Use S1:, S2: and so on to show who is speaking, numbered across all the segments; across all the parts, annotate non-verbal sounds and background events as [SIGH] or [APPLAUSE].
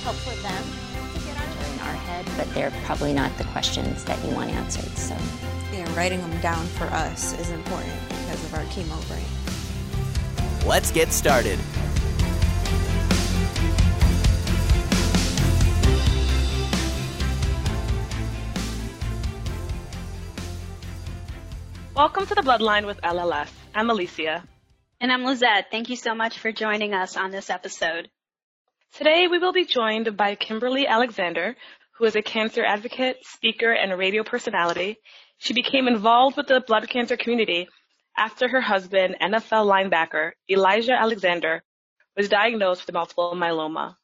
S1: help for them to get
S2: on in our head, but they're probably not the questions that you want answered. So,
S1: yeah, writing them down for us is important because of our chemo brain.
S3: Let's get started.
S4: Welcome to the Bloodline with LLS. I'm Alicia.
S5: And I'm Lizette. Thank you so much for joining us on this episode.
S4: Today we will be joined by Kimberly Alexander, who is a cancer advocate, speaker, and radio personality. She became involved with the blood cancer community after her husband, NFL linebacker Elijah Alexander, was diagnosed with multiple myeloma.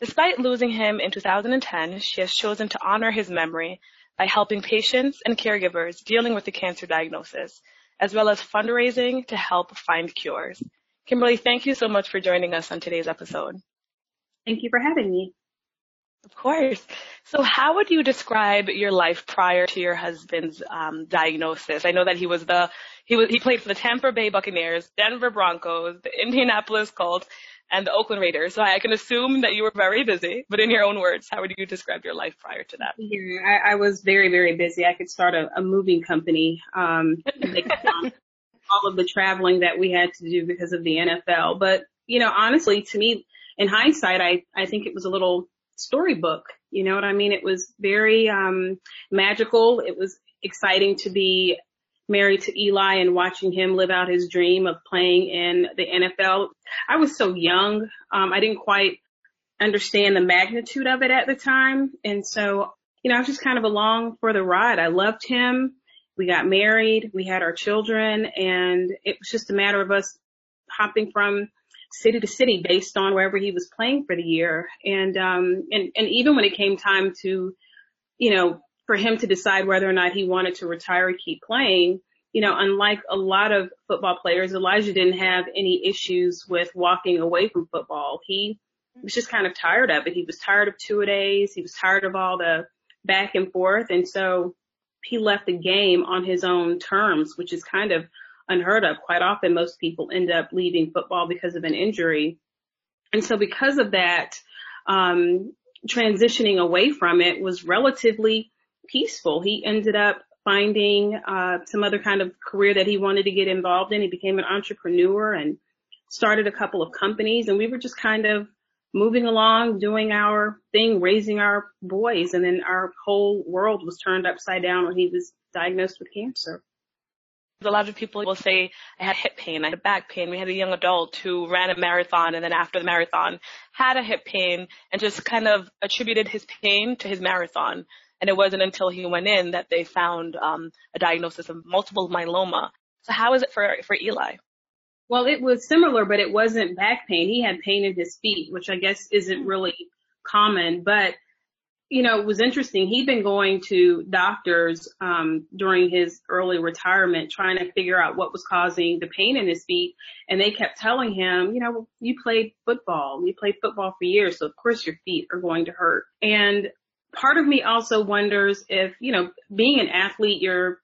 S4: Despite losing him in 2010, she has chosen to honor his memory by helping patients and caregivers dealing with the cancer diagnosis, as well as fundraising to help find cures. Kimberly, thank you so much for joining us on today's episode.
S6: Thank you for having me.
S4: Of course. So how would you describe your life prior to your husband's um, diagnosis? I know that he was the he was he played for the Tampa Bay Buccaneers, Denver Broncos, the Indianapolis Colts, and the Oakland Raiders. So I can assume that you were very busy. But in your own words, how would you describe your life prior to that?
S6: Yeah, I, I was very very busy. I could start a, a moving company. Um, [LAUGHS] all of the traveling that we had to do because of the NFL. But you know, honestly, to me, in hindsight, I I think it was a little storybook. You know what I mean? It was very um, magical. It was exciting to be married to Eli and watching him live out his dream of playing in the NFL. I was so young. Um, I didn't quite understand the magnitude of it at the time. And so, you know, I was just kind of along for the ride. I loved him. We got married. We had our children and it was just a matter of us hopping from city to city based on wherever he was playing for the year. And, um, and, and even when it came time to, you know, for him to decide whether or not he wanted to retire or keep playing, you know, unlike a lot of football players, Elijah didn't have any issues with walking away from football. He was just kind of tired of it. He was tired of two a days. He was tired of all the back and forth. And so he left the game on his own terms, which is kind of unheard of. Quite often, most people end up leaving football because of an injury. And so because of that, um, transitioning away from it was relatively peaceful. He ended up finding uh, some other kind of career that he wanted to get involved in. He became an entrepreneur and started a couple of companies, and we were just kind of moving along, doing our thing, raising our boys, and then our whole world was turned upside down when he was diagnosed with cancer.
S4: A lot of people will say, I had hip pain, I had back pain. We had a young adult who ran a marathon and then after the marathon had a hip pain and just kind of attributed his pain to his marathon. And it wasn't until he went in that they found um, a diagnosis of multiple myeloma. So how is it for, for Eli?
S6: Well, it was similar, but it wasn't back pain. He had pain in his feet, which I guess isn't really common, but you know, it was interesting. He'd been going to doctors um, during his early retirement, trying to figure out what was causing the pain in his feet, and they kept telling him, you know, you played football, you played football for years, so of course your feet are going to hurt. And part of me also wonders if, you know, being an athlete, you're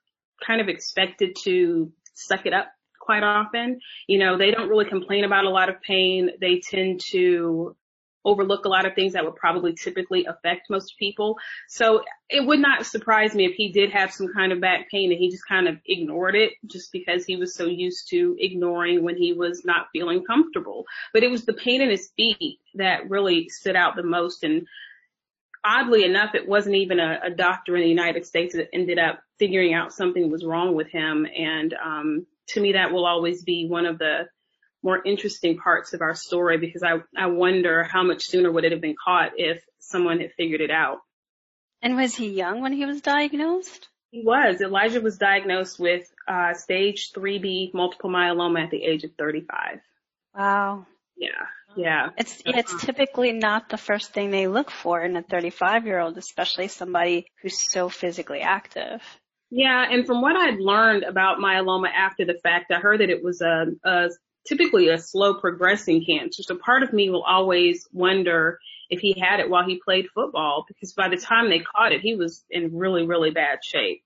S6: kind of expected to suck it up quite often. You know, they don't really complain about a lot of pain. They tend to overlook a lot of things that would probably typically affect most people. So it would not surprise me if he did have some kind of back pain and he just kind of ignored it just because he was so used to ignoring when he was not feeling comfortable. But it was the pain in his feet that really stood out the most. And oddly enough, it wasn't even a, a, doctor in the United States that ended up figuring out something was wrong with him. And um, to me, that will always be one of the more interesting parts of our story because I, I wonder how much sooner would it have been caught if someone had figured it out.
S5: And was he young when he was diagnosed?
S6: He was. Elijah was diagnosed with uh, stage 3B multiple myeloma at the age of 35.
S5: Wow.
S6: Yeah. Yeah.
S5: It's it's typically not the first thing they look for in a 35 year old, especially somebody who's so physically active.
S6: Yeah, and from what I'd learned about myeloma after the fact, I heard that it was a, a typically a slow progressing cancer. So part of me will always wonder if he had it while he played football because by the time they caught it, he was in really, really bad shape.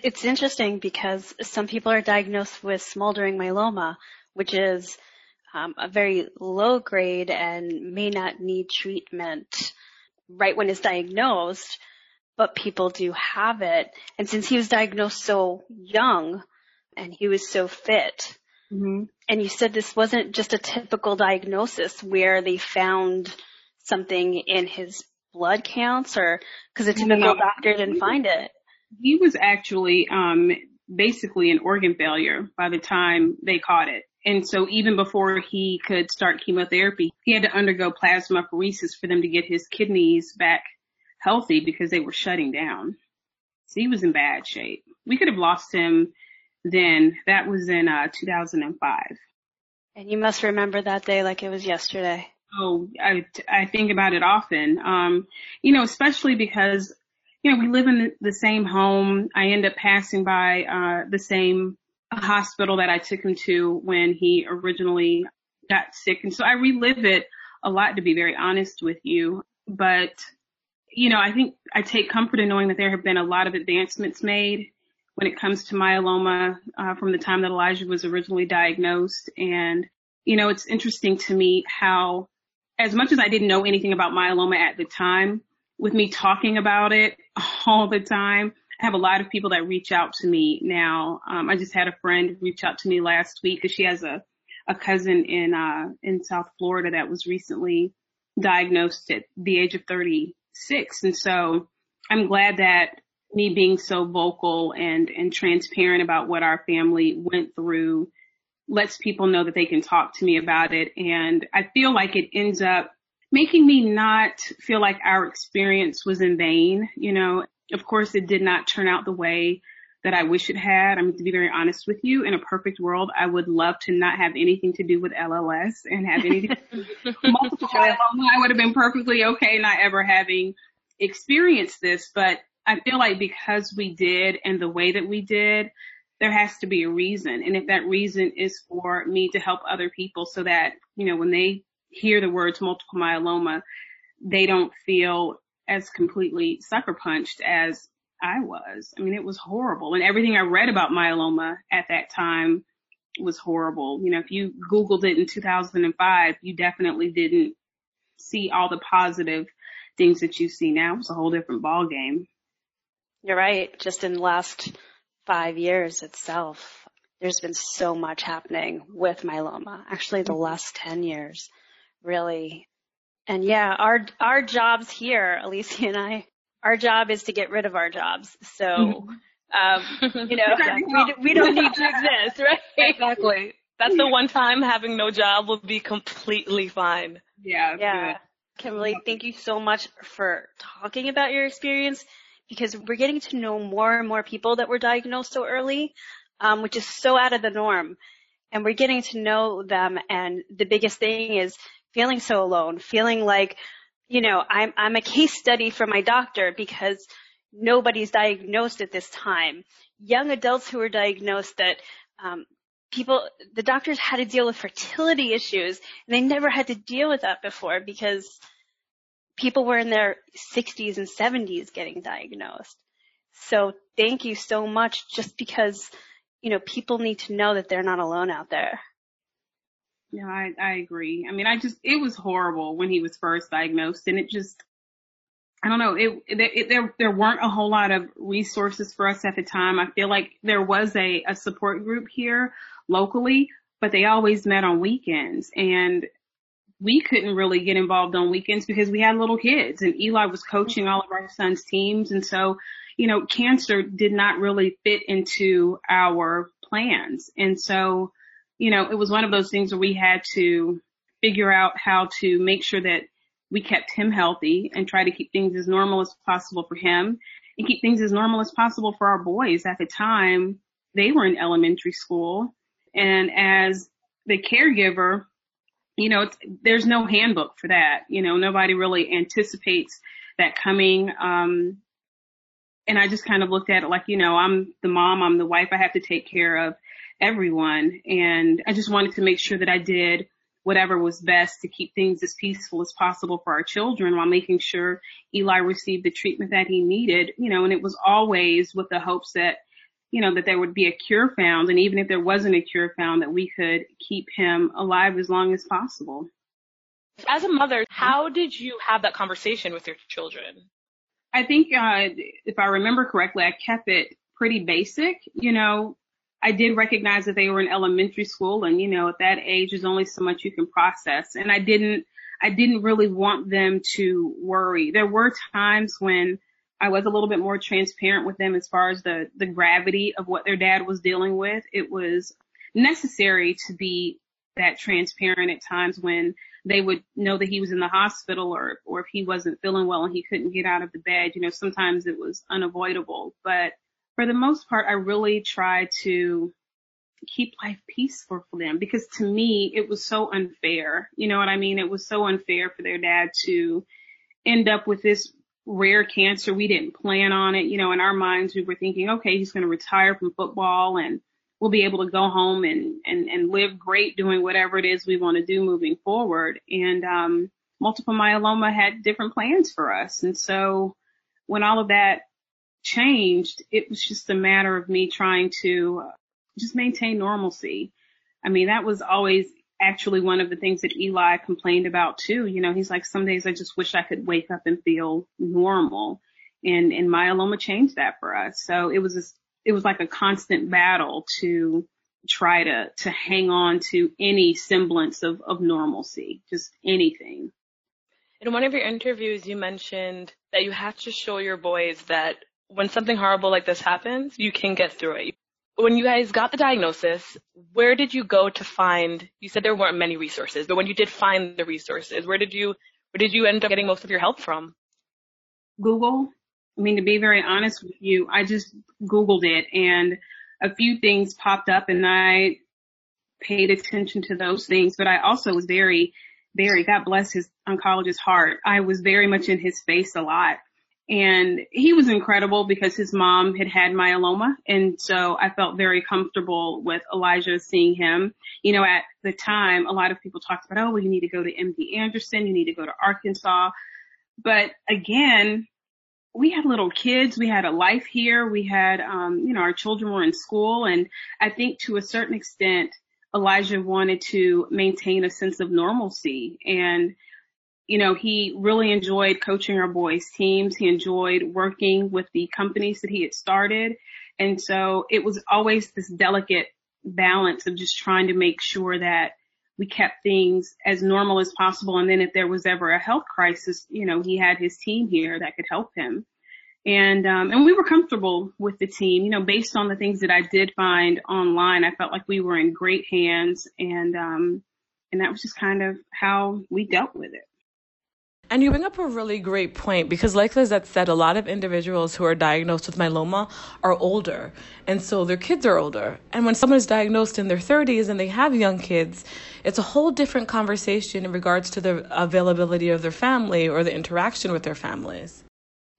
S5: It's interesting because some people are diagnosed with smoldering myeloma, which is um, a very low grade and may not need treatment right when it's diagnosed, but people do have it. And since he was diagnosed so young and he was so fit, mm-hmm. and you said this wasn't just a typical diagnosis where they found something in his blood counts or because a typical no, doctor didn't find it.
S6: He was actually um, basically an organ failure by the time they caught it. And so even before he could start chemotherapy, he had to undergo plasmapheresis for them to get his kidneys back healthy because they were shutting down. So he was in bad shape. We could have lost him then. That was in uh, 2005.
S5: And you must remember that day like it was yesterday.
S6: Oh, I, I think about it often. Um, you know, especially because, you know, we live in the, the same home. I end up passing by, uh, the same hospital that I took him to when he originally got sick. And so I relive it a lot to be very honest with you. But, you know, I think I take comfort in knowing that there have been a lot of advancements made when it comes to myeloma uh, from the time that Elijah was originally diagnosed. And, you know, it's interesting to me how, as much as I didn't know anything about myeloma at the time, with me talking about it [LAUGHS] all the time, I have a lot of people that reach out to me now. Um, I just had a friend reach out to me last week because she has a, a cousin in, uh, in South Florida that was recently diagnosed at the age of 36. And so I'm glad that me being so vocal and, and transparent about what our family went through lets people know that they can talk to me about it. And I feel like it ends up making me not feel like our experience was in vain. You know, of course, it did not turn out the way that I wish it had. I mean, to be very honest with you, in a perfect world, I would love to not have anything to do with LLS and have anything [LAUGHS] multiple myeloma. I would have been perfectly okay not ever having experienced this, but I feel like because we did and the way that we did, there has to be a reason. And if that reason is for me to help other people so that, you know, when they hear the words multiple myeloma, they don't feel as completely sucker punched as I was. I mean, it was horrible. And everything I read about myeloma at that time was horrible. You know, if you Googled it in 2005, you definitely didn't see all the positive things that you see now. It's a whole different ball game.
S5: You're right. Just in the last five years itself, there's been so much happening with myeloma. Actually, the last 10 years, really and yeah, our our jobs here, Alicia and I, our job is to get rid of our jobs. So, mm-hmm. um, you know, we, we don't need to exist, right?
S4: Exactly. That's the one time having no job will be completely fine.
S6: Yeah.
S5: Yeah. Good. Kimberly, thank you so much for talking about your experience because we're getting to know more and more people that were diagnosed so early, um, which is so out of the norm. And we're getting to know them. And the biggest thing is feeling so alone, feeling like, you know, I'm, I'm a case study for my doctor because nobody's diagnosed at this time. Young adults who were diagnosed that, um, people, the doctors had to deal with fertility issues and they never had to deal with that before because people were in their 60s and 70s getting diagnosed. So thank you so much just because, you know, people need to know that they're not alone out there.
S6: Yeah, I, I agree. I mean, I just, it was horrible when he was first diagnosed and it just, I don't know, it, it, it, there, there weren't a whole lot of resources for us at the time. I feel like there was a, a support group here locally, but they always met on weekends and we couldn't really get involved on weekends because we had little kids and Eli was coaching all of our son's teams. And so, you know, cancer did not really fit into our plans. And so, you know, it was one of those things where we had to figure out how to make sure that we kept him healthy and try to keep things as normal as possible for him and keep things as normal as possible for our boys. At the time, they were in elementary school. And as the caregiver, you know, there's no handbook for that. You know, nobody really anticipates that coming. Um, and I just kind of looked at it like, you know, I'm the mom, I'm the wife, I have to take care of everyone. And I just wanted to make sure that I did whatever was best to keep things as peaceful as possible for our children while making sure Eli received the treatment that he needed, you know, and it was always with the hopes that, you know, that there would be a cure found. And even if there wasn't a cure found, that we could keep him alive as long as possible.
S4: As a mother, how did you have that conversation with your children?
S6: I think, uh, if I remember correctly, I kept it pretty basic. You know, I did recognize that they were in elementary school and, you know, at that age, there's only so much you can process. And I didn't, I didn't really want them to worry. There were times when I was a little bit more transparent with them as far as the, the gravity of what their dad was dealing with. It was necessary to be that transparent at times when they would know that he was in the hospital or, or if he wasn't feeling well and he couldn't get out of the bed. You know, sometimes it was unavoidable, but for the most part, I really tried to keep life peaceful for them because to me, it was so unfair. You know what I mean? It was so unfair for their dad to end up with this rare cancer. We didn't plan on it. You know, in our minds, we were thinking, okay, he's going to retire from football and we'll be able to go home and, and, and live great doing whatever it is we want to do moving forward. And, um, multiple myeloma had different plans for us. And so when all of that changed, it was just a matter of me trying to uh, just maintain normalcy. I mean, that was always actually one of the things that Eli complained about too. You know, he's like, some days I just wish I could wake up and feel normal. And, and myeloma changed that for us. So it was, a, it was like a constant battle to try to, to hang on to any semblance of, of normalcy, just anything.
S4: In one of your interviews, you mentioned that you have to show your boys that when something horrible like this happens, you can get through it. When you guys got the diagnosis, where did you go to find, you said there weren't many resources, but when you did find the resources, where did you, where did you end up getting most of your help from?
S6: Google. I mean, to be very honest with you, I just Googled it and a few things popped up and I paid attention to those things, but I also was very, very, God bless his oncologist heart. I was very much in his face a lot and he was incredible because his mom had had myeloma. And so I felt very comfortable with Elijah seeing him. You know, at the time, a lot of people talked about, oh, well, you need to go to MD Anderson. You need to go to Arkansas. But again, we had little kids. We had a life here. We had, um, you know, our children were in school. And I think to a certain extent, Elijah wanted to maintain a sense of normalcy. And you know, he really enjoyed coaching our boys teams. He enjoyed working with the companies that he had started. And so it was always this delicate balance of just trying to make sure that we kept things as normal as possible. And then if there was ever a health crisis, you know, he had his team here that could help him. And, um, and we were comfortable with the team, you know, based on the things that I did find online. I felt like we were in great hands and, um, and that was just kind of how we dealt with it.
S4: And you bring up a really great point because, like Lizette said, a lot of individuals who are diagnosed with myeloma are older. And so their kids are older. And when someone is diagnosed in their 30s and they have young kids, it's a whole different conversation in regards to the availability of their family or the interaction with their families.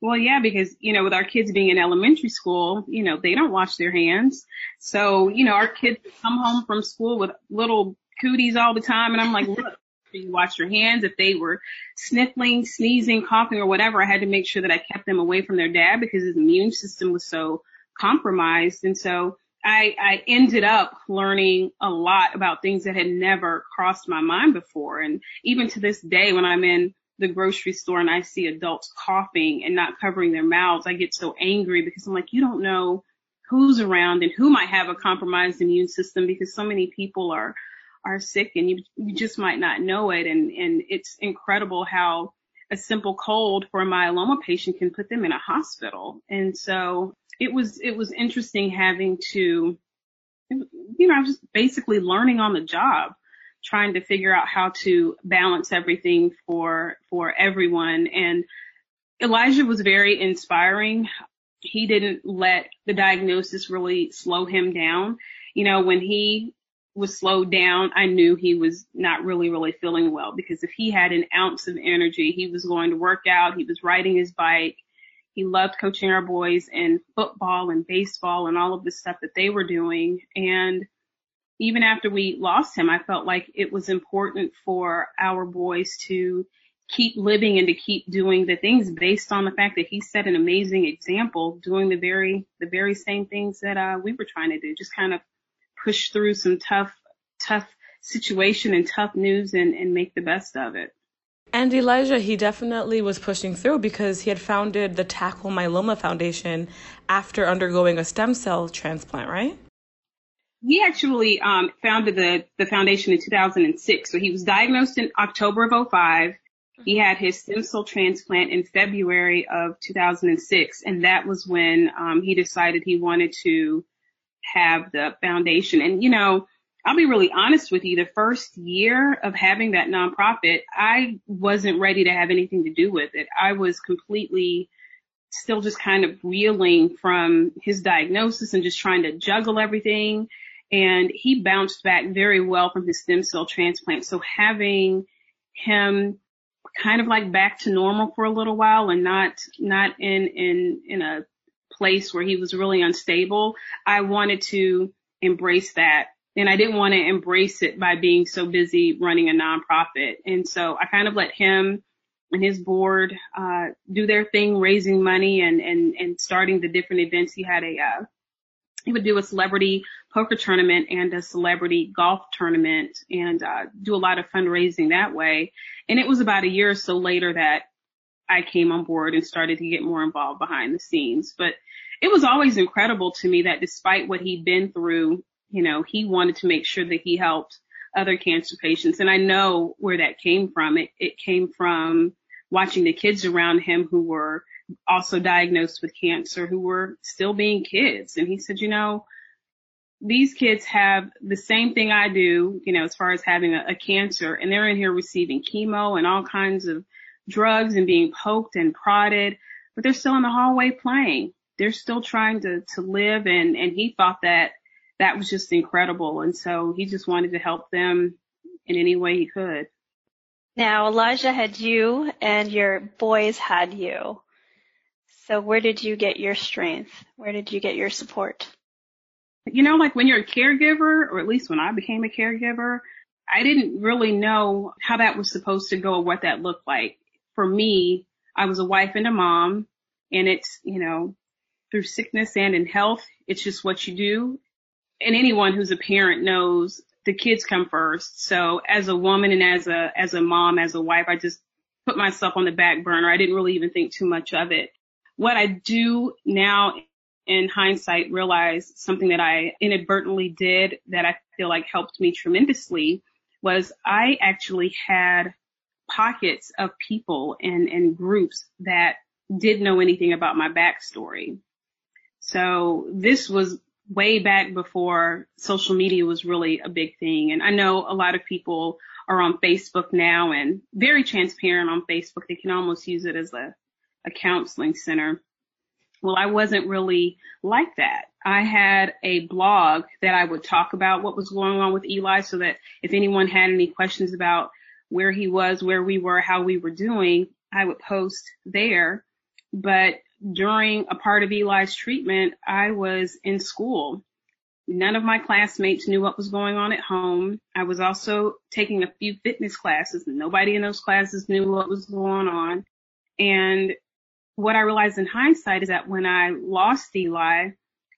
S6: Well, yeah, because, you know, with our kids being in elementary school, you know, they don't wash their hands. So, you know, our kids come home from school with little cooties all the time. And I'm like, look, you wash your hands. If they were sniffling, sneezing, coughing, or whatever, I had to make sure that I kept them away from their dad because his immune system was so compromised. And so I, I ended up learning a lot about things that had never crossed my mind before. And even to this day, when I'm in the grocery store and I see adults coughing and not covering their mouths, I get so angry because I'm like, you don't know who's around and who might have a compromised immune system because so many people are are sick and you, you just might not know it. And, and it's incredible how a simple cold for a myeloma patient can put them in a hospital. And so it was, it was interesting having to, you know, I was just basically learning on the job, trying to figure out how to balance everything for, for everyone. And Elijah was very inspiring. He didn't let the diagnosis really slow him down. You know, when he was slowed down, I knew he was not really, really feeling well because if he had an ounce of energy, he was going to work out, he was riding his bike. He loved coaching our boys in football and baseball and all of the stuff that they were doing. And even after we lost him, I felt like it was important for our boys to keep living and to keep doing the things based on the fact that he set an amazing example doing the very, the very same things that, uh, we were trying to do. Just kind of push through some tough, tough situation and tough news and, and make the best of it.
S4: And Elijah, he definitely was pushing through because he had founded the Tackle Myeloma Foundation after undergoing a stem cell transplant, right?
S6: He actually um, founded the, the foundation in 2006. So he was diagnosed in October of 05. He had his stem cell transplant in February of 2006, and that was when um, he decided he wanted to have the foundation. And, you know, I'll be really honest with you. The first year of having that nonprofit, I wasn't ready to have anything to do with it. I was completely still just kind of reeling from his diagnosis and just trying to juggle everything. And he bounced back very well from his stem cell transplant. So having him kind of like back to normal for a little while and not, not in, in, in a place where he was really unstable, I wanted to embrace that. And I didn't want to embrace it by being so busy running a nonprofit. And so I kind of let him and his board, uh, do their thing, raising money and, and, and starting the different events. He had a, uh, he would do a celebrity poker tournament and a celebrity golf tournament and, uh, do a lot of fundraising that way. And it was about a year or so later that I came on board and started to get more involved behind the scenes. But it was always incredible to me that despite what he'd been through, you know, he wanted to make sure that he helped other cancer patients. And I know where that came from. It, it came from watching the kids around him who were also diagnosed with cancer, who were still being kids. And he said, you know, these kids have the same thing I do, you know, as far as having a, a cancer and they're in here receiving chemo and all kinds of drugs and being poked and prodded, but they're still in the hallway playing. They're still trying to, to live and, and he thought that that was just incredible. And so he just wanted to help them in any way he could.
S5: Now Elijah had you and your boys had you. So where did you get your strength? Where did you get your support?
S6: You know, like when you're a caregiver, or at least when I became a caregiver, I didn't really know how that was supposed to go or what that looked like for me, I was a wife and a mom and it's, you know, through sickness and in health, it's just what you do. And anyone who's a parent knows the kids come first. So as a woman and as a, as a mom, as a wife, I just put myself on the back burner. I didn't really even think too much of it. What I do now in hindsight realize something that I inadvertently did that I feel like helped me tremendously was I actually had pockets of people and, and groups that did know anything about my backstory. So this was way back before social media was really a big thing. And I know a lot of people are on Facebook now and very transparent on Facebook. They can almost use it as a, a counseling center. Well, I wasn't really like that. I had a blog that I would talk about what was going on with Eli so that if anyone had any questions about where he was, where we were, how we were doing, I would post there. But during a part of Eli's treatment, I was in school. None of my classmates knew what was going on at home. I was also taking a few fitness classes nobody in those classes knew what was going on. And what I realized in hindsight is that when I lost Eli,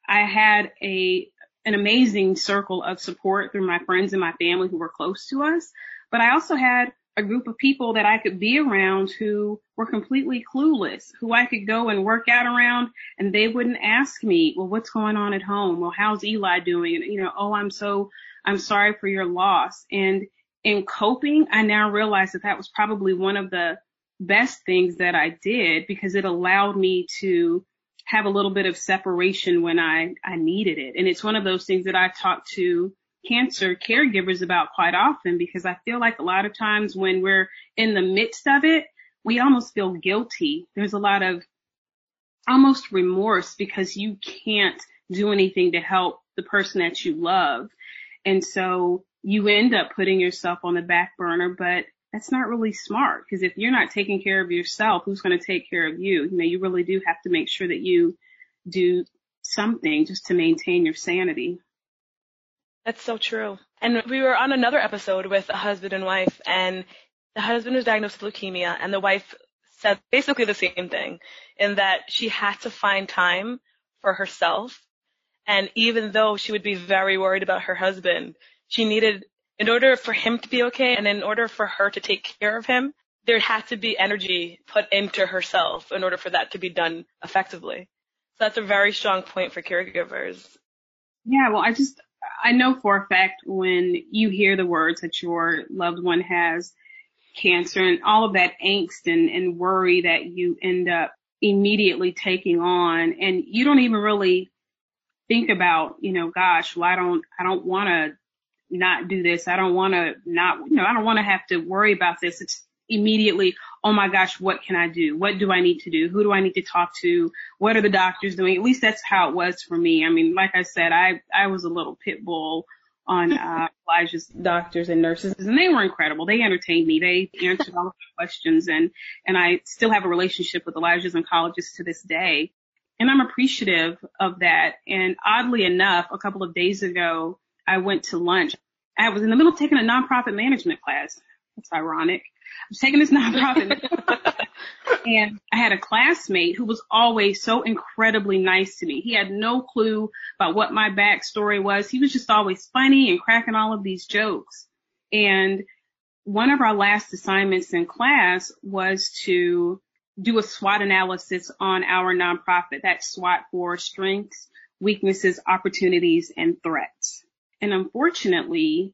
S6: I had a, an amazing circle of support through my friends and my family who were close to us. But I also had a group of people that I could be around who were completely clueless, who I could go and work out around and they wouldn't ask me, well, what's going on at home? Well, how's Eli doing? And, you know, oh, I'm so, I'm sorry for your loss. And in coping, I now realize that that was probably one of the best things that I did because it allowed me to have a little bit of separation when I, I needed it. And it's one of those things that I talk to cancer caregivers about quite often because I feel like a lot of times when we're in the midst of it, we almost feel guilty. There's a lot of almost remorse because you can't do anything to help the person that you love. And so you end up putting yourself on the back burner, but that's not really smart because if you're not taking care of yourself, who's going to take care of you? You know, you really do have to make sure that you do something just to maintain your sanity.
S4: That's so true. And we were on another episode with a husband and wife, and the husband was diagnosed with leukemia, and the wife said basically the same thing in that she had to find time for herself. And even though she would be very worried about her husband, she needed, in order for him to be okay and in order for her to take care of him, there had to be energy put into herself in order for that to be done effectively. So that's a very strong point for caregivers.
S6: Yeah, well, I just, I know for a fact when you hear the words that your loved one has cancer and all of that angst and, and worry that you end up immediately taking on and you don't even really think about, you know, gosh, well, I don't, I don't want to not do this. I don't want to not, you know, I don't want to have to worry about this. It's immediately, oh my gosh, what can I do? What do I need to do? Who do I need to talk to? What are the doctors doing? At least that's how it was for me. I mean, like I said, I, I was a little pit bull on, [LAUGHS] uh, Elijah's doctors and nurses and they were incredible. They entertained me. They answered all of my questions and, and I still have a relationship with Elijah's oncologist to this day. And I'm appreciative of that. And oddly enough, a couple of days ago, I went to lunch. I was in the middle of taking a nonprofit management class. It's ironic. I was taking this [LAUGHS] nonprofit [LAUGHS] and I had a classmate who was always so incredibly nice to me. He had no clue about what my backstory was. He was just always funny and cracking all of these jokes. And one of our last assignments in class was to do a SWOT analysis on our nonprofit. That's SWOT for strengths, weaknesses, opportunities, and threats. And unfortunately,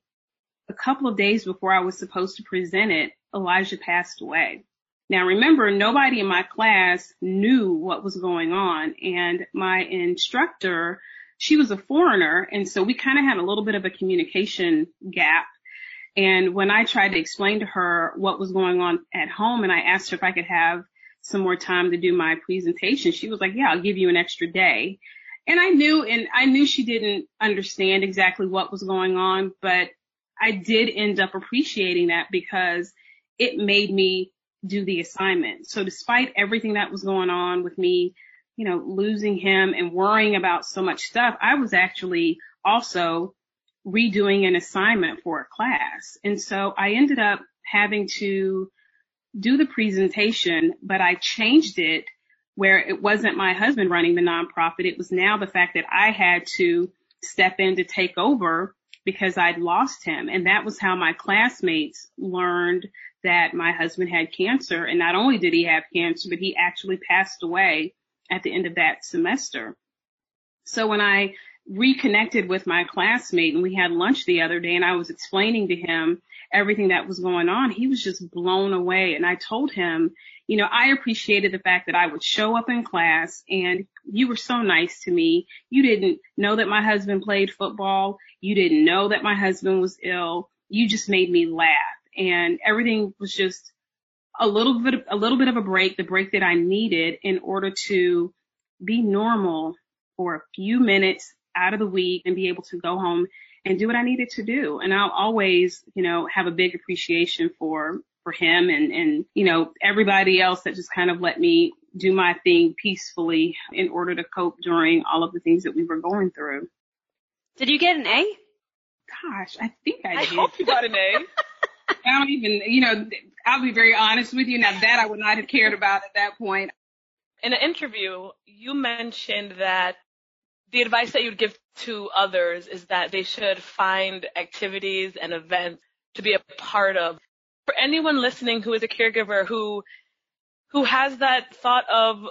S6: a couple of days before I was supposed to present it, Elijah passed away. Now remember, nobody in my class knew what was going on and my instructor, she was a foreigner and so we kind of had a little bit of a communication gap. And when I tried to explain to her what was going on at home and I asked her if I could have some more time to do my presentation, she was like, yeah, I'll give you an extra day. And I knew, and I knew she didn't understand exactly what was going on, but I did end up appreciating that because it made me do the assignment. So despite everything that was going on with me, you know, losing him and worrying about so much stuff, I was actually also redoing an assignment for a class. And so I ended up having to do the presentation, but I changed it where it wasn't my husband running the nonprofit. It was now the fact that I had to step in to take over because I'd lost him. And that was how my classmates learned that my husband had cancer. And not only did he have cancer, but he actually passed away at the end of that semester. So when I reconnected with my classmate and we had lunch the other day and I was explaining to him everything that was going on, he was just blown away. And I told him, you know, I appreciated the fact that I would show up in class and you were so nice to me. You didn't know that my husband played football. You didn't know that my husband was ill. You just made me laugh and everything was just a little bit, a little bit of a break, the break that I needed in order to be normal for a few minutes out of the week and be able to go home and do what I needed to do. And I'll always, you know, have a big appreciation for, for him and, and, you know, everybody else that just kind of let me do my thing peacefully in order to cope during all of the things that we were going through.
S5: Did you get an A?
S6: Gosh, I think I did.
S4: I hope you got an A. [LAUGHS]
S6: I don't even, you know, I'll be very honest with you. Now that I would not have cared about at that point.
S4: In an interview, you mentioned that the advice that you'd give to others is that they should find activities and events to be a part of For anyone listening who is a caregiver who who has that thought of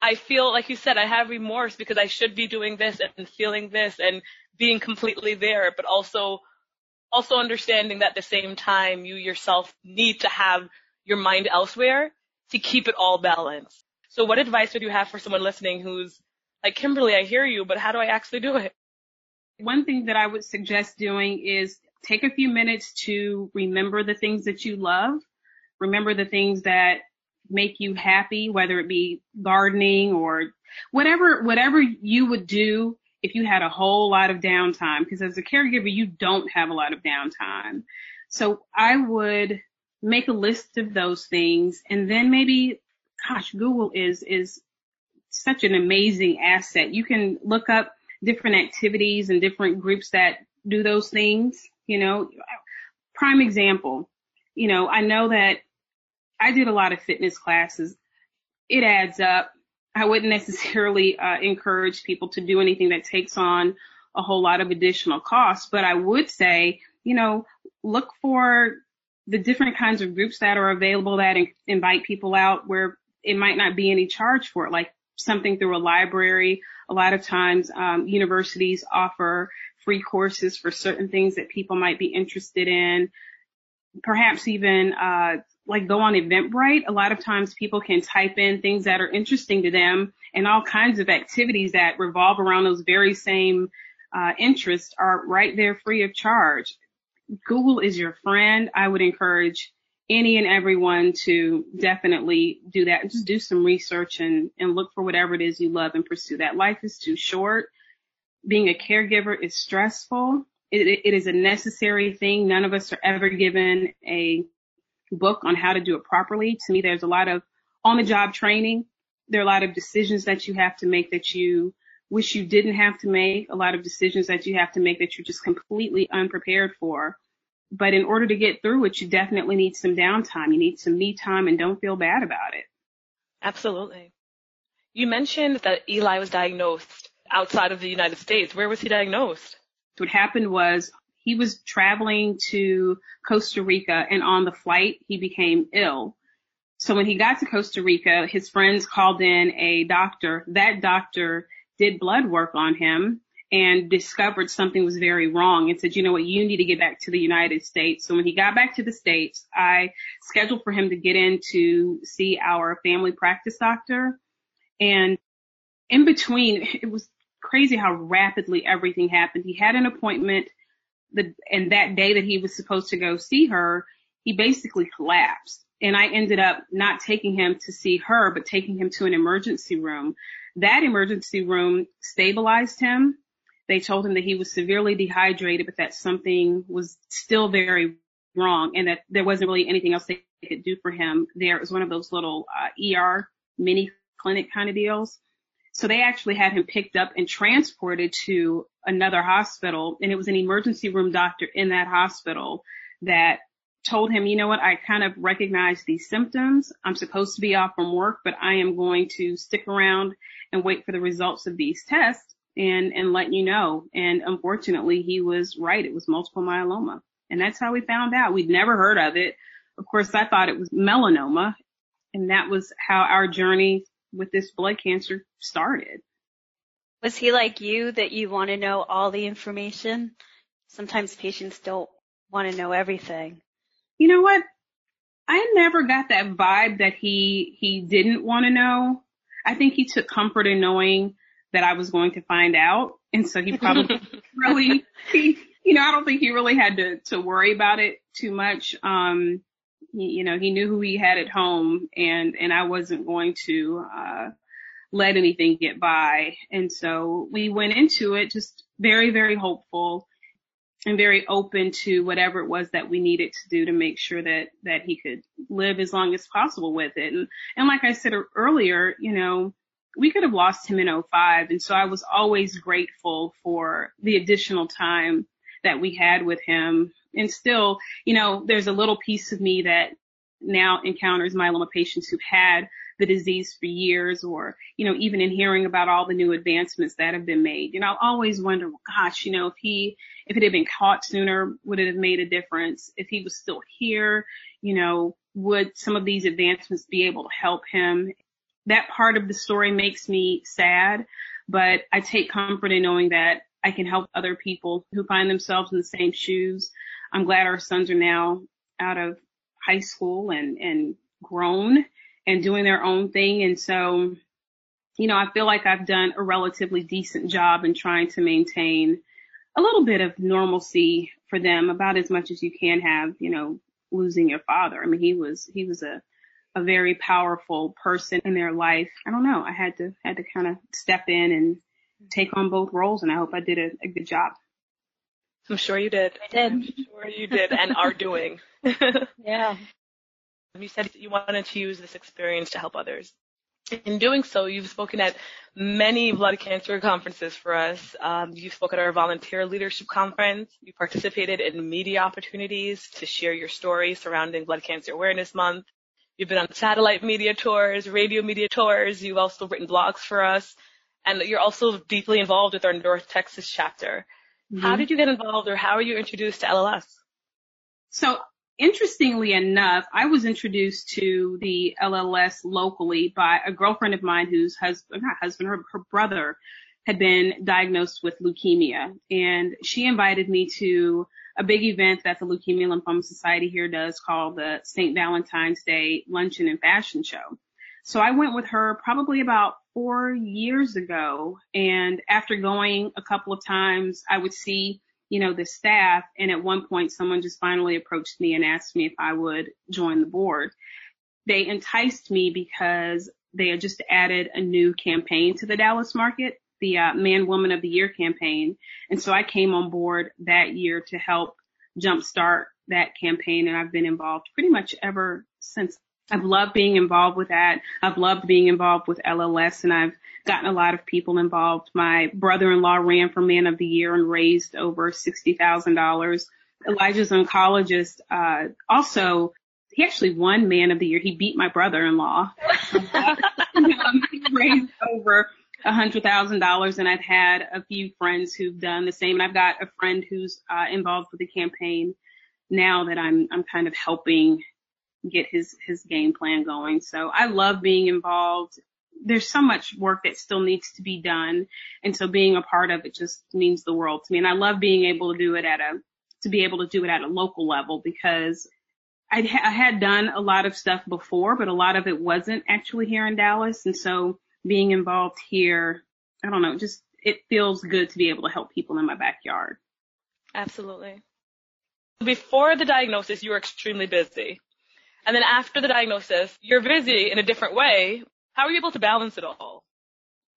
S4: I feel like you said I have remorse because I should be doing this and feeling this and being completely there, but also also understanding that at the same time you yourself need to have your mind elsewhere to keep it all balanced. So what advice would you have for someone listening who's like, Kimberly, I hear you, but how do I actually do it?
S6: One thing that I would suggest doing is take a few minutes to remember the things that you love. Remember the things that make you happy, whether it be gardening or whatever, whatever you would do if you had a whole lot of downtime. Because as a caregiver, you don't have a lot of downtime. So I would make a list of those things and then maybe gosh, Google is, is such an amazing asset. You can look up different activities and different groups that do those things, you know, prime example, you know, I know that I did a lot of fitness classes. It adds up. I wouldn't necessarily uh, encourage people to do anything that takes on a whole lot of additional costs, but I would say, you know, look for the different kinds of groups that are available that in- invite people out where it might not be any charge for it, like something through a library. A lot of times, um, universities offer free courses for certain things that people might be interested in. Perhaps even, uh, like go on Eventbrite. A lot of times people can type in things that are interesting to them and all kinds of activities that revolve around those very same uh, interests are right there free of charge. Google is your friend. I would encourage any and everyone to definitely do that. Just do some research and, and look for whatever it is you love and pursue that. Life is too short. Being a caregiver is stressful. It, it is a necessary thing. None of us are ever given a book on how to do it properly. To me, there's a lot of on the job training. There are a lot of decisions that you have to make that you wish you didn't have to make. A lot of decisions that you have to make that you're just completely unprepared for. But in order to get through it, you definitely need some downtime. You need some me time and don't feel bad about it.
S4: Absolutely. You mentioned that Eli was diagnosed outside of the United States. Where was he diagnosed?
S6: What happened was he was traveling to Costa Rica and on the flight he became ill. So when he got to Costa Rica, his friends called in a doctor. That doctor did blood work on him and discovered something was very wrong and said, you know what, you need to get back to the United States. So when he got back to the States, I scheduled for him to get in to see our family practice doctor. And in between, it was crazy how rapidly everything happened. He had an appointment the, and that day that he was supposed to go see her, he basically collapsed. And I ended up not taking him to see her, but taking him to an emergency room. That emergency room stabilized him they told him that he was severely dehydrated, but that something was still very wrong and that there wasn't really anything else they could do for him there. It was one of those little uh, ER mini clinic kind of deals. So they actually had him picked up and transported to another hospital and it was an emergency room doctor in that hospital that told him, you know what, I kind of recognize these symptoms. I'm supposed to be off from work, but I am going to stick around and wait for the results of these tests and, and let you know. And unfortunately, he was right. It was multiple myeloma. And that's how we found out. We'd never heard of it. Of course, I thought it was melanoma. And that was how our journey with this blood cancer started.
S5: Was he like you that you want to know all the information? Sometimes patients don't want to know everything.
S6: You know what? I never got that vibe that he, he didn't want to know. I think he took comfort in knowing that I was going to find out. And so he [LAUGHS] probably really, he, you know, I don't think he really had to, to worry about it too much. Um, he, you know, he knew who he had at home and, and I wasn't going to, uh, let anything get by. And so we went into it just very, very hopeful and very open to whatever it was that we needed to do to make sure that, that he could live as long as possible with it. And, and like I said earlier, you know, we could have lost him in 05. And so I was always grateful for the additional time that we had with him. And still, you know, there's a little piece of me that now encounters myeloma patients who've had the disease for years or, you know, even in hearing about all the new advancements that have been made. You know, I always wonder, gosh, you know, if he, if it had been caught sooner, would it have made a difference? If he was still here, you know, would some of these advancements be able to help him? That part of the story makes me sad, but I take comfort in knowing that I can help other people who find themselves in the same shoes. I'm glad our sons are now out of high school and, and grown and doing their own thing. And so, you know, I feel like I've done a relatively decent job in trying to maintain a little bit of normalcy for them, about as much as you can have, you know, losing your father. I mean, he was, he was a, a very powerful person in their life. I don't know. I had to, had to kind of step in and take on both roles and I hope I did a, a good job.
S4: I'm sure you did.
S5: I did.
S4: I'm sure you did and are doing. [LAUGHS]
S5: yeah.
S4: You said you wanted to use this experience to help others. In doing so, you've spoken at many blood cancer conferences for us. Um, you've spoken at our volunteer leadership conference. You participated in media opportunities to share your story surrounding Blood Cancer Awareness Month. You've been on satellite media tours, radio media tours. You've also written blogs for us. And you're also deeply involved with our North Texas chapter. Mm-hmm. How did you get involved or how were you introduced to LLS?
S6: So interestingly enough, I was introduced to the LLS locally by a girlfriend of mine whose husband, not husband, her, her brother had been diagnosed with leukemia. And she invited me to a big event that the Leukemia Lymphoma Society here does called the St. Valentine's Day Luncheon and Fashion Show. So I went with her probably about four years ago. And after going a couple of times, I would see you know, the staff. And at one point, someone just finally approached me and asked me if I would join the board. They enticed me because they had just added a new campaign to the Dallas market, the uh, Man Woman of the Year campaign. And so I came on board that year to help jumpstart that campaign. And I've been involved pretty much ever since. I've loved being involved with that. I've loved being involved with LLS and I've gotten a lot of people involved. My brother-in-law ran for man of the year and raised over $60,000. Elijah's oncologist, uh, also, he actually won man of the year. He beat my brother-in-law. [LAUGHS] um, he raised over a hundred thousand dollars and I've had a few friends who've done the same and I've got a friend who's uh, involved with the campaign now that I'm I'm kind of helping get his his game plan going. So I love being involved there's so much work that still needs to be done. And so being a part of it just means the world to me. And I love being able to do it at a, to be able to do it at a local level because I, I had done a lot of stuff before, but a lot of it wasn't actually here in Dallas. And so being involved here, I don't know, just it feels good to be able to help people in my backyard.
S4: Absolutely. Before the diagnosis, you were extremely busy. And then after the diagnosis, you're busy in a different way, how are you able to balance it all?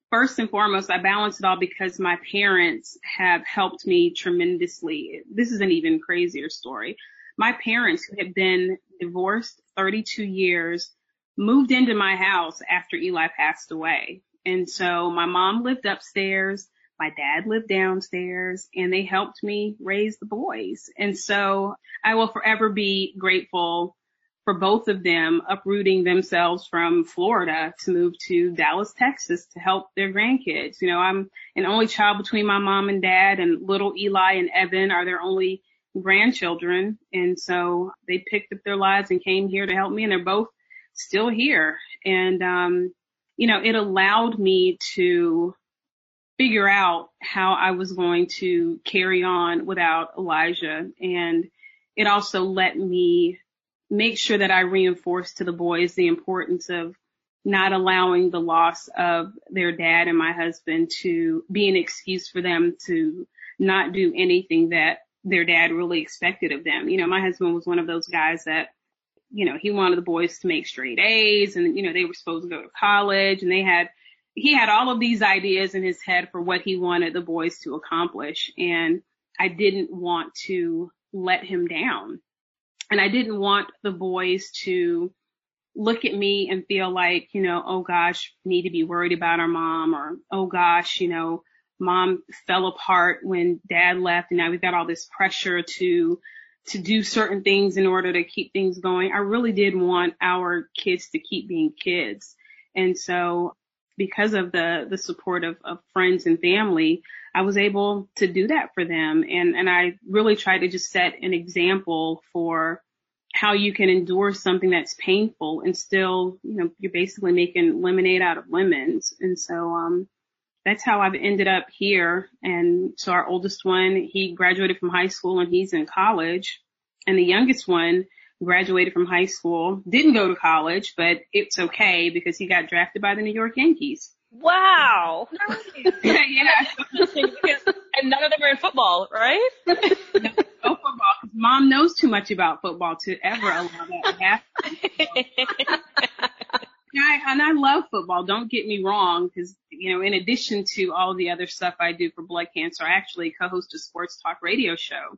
S6: First and foremost, I balance it all because my parents have helped me tremendously. This is an even crazier story. My parents who had been divorced 32 years moved into my house after Eli passed away. And so my mom lived upstairs. My dad lived downstairs and they helped me raise the boys. And so I will forever be grateful for both of them uprooting themselves from Florida to move to Dallas, Texas to help their grandkids. You know, I'm an only child between my mom and dad and little Eli and Evan are their only grandchildren. And so they picked up their lives and came here to help me and they're both still here. And, um, you know, it allowed me to figure out how I was going to carry on without Elijah. And it also let me make sure that I reinforce to the boys the importance of not allowing the loss of their dad and my husband to be an excuse for them to not do anything that their dad really expected of them. You know, my husband was one of those guys that, you know, he wanted the boys to make straight A's and, you know, they were supposed to go to college and they had, he had all of these ideas in his head for what he wanted the boys to accomplish. And I didn't want to let him down. And I didn't want the boys to look at me and feel like, you know, oh gosh, need to be worried about our mom or, oh gosh, you know, mom fell apart when dad left and now we've got all this pressure to, to do certain things in order to keep things going. I really did want our kids to keep being kids. And so because of the, the support of, of friends and family, I was able to do that for them. And, and I really tried to just set an example for how you can endure something that's painful and still, you know, you're basically making lemonade out of lemons. And so, um, that's how I've ended up here. And so our oldest one, he graduated from high school and he's in college. And the youngest one graduated from high school, didn't go to college, but it's okay because he got drafted by the New York Yankees.
S5: Wow. [LAUGHS]
S6: yeah.
S7: and none of them are in football, right? [LAUGHS]
S6: no, no football mom knows too much about football to ever allow that to happen. I, and I love football. Don't get me wrong, because you know, in addition to all the other stuff I do for blood cancer, I actually co-host a sports talk radio show,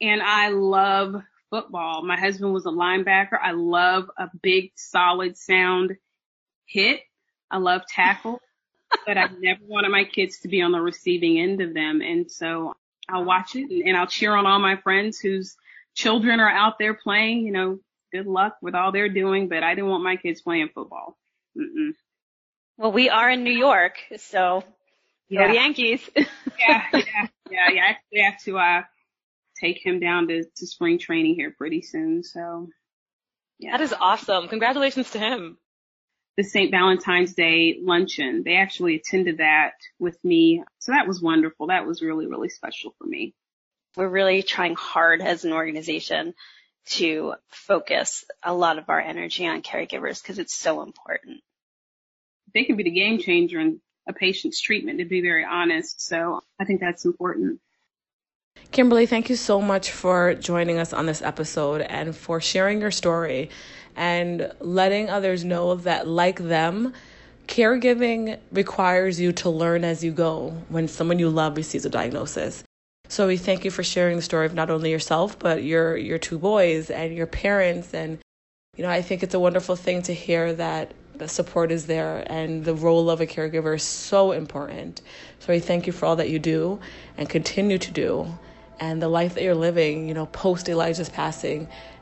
S6: and I love football. My husband was a linebacker. I love a big, solid sound hit. I love tackle, but I've never wanted my kids to be on the receiving end of them, and so I'll watch it and, and I'll cheer on all my friends whose children are out there playing. You know, good luck with all they're doing, but I didn't want my kids playing football. Mm-mm.
S5: Well, we are in New York, so
S6: yeah.
S5: go Yankees. [LAUGHS]
S6: yeah, yeah, yeah, yeah. I actually have to uh take him down to, to spring training here pretty soon. So
S7: yeah. That is awesome. Congratulations to him.
S6: The St. Valentine's Day luncheon. They actually attended that with me. So that was wonderful. That was really, really special for me.
S5: We're really trying hard as an organization to focus a lot of our energy on caregivers because it's so important.
S6: They can be the game changer in a patient's treatment, to be very honest. So I think that's important.
S4: Kimberly, thank you so much for joining us on this episode and for sharing your story and letting others know that, like them, caregiving requires you to learn as you go when someone you love receives a diagnosis. So we thank you for sharing the story of not only yourself, but your, your two boys and your parents. And, you know, I think it's a wonderful thing to hear that the support is there and the role of a caregiver is so important. So we thank you for all that you do and continue to do and the life that you're living, you know, post Elijah's passing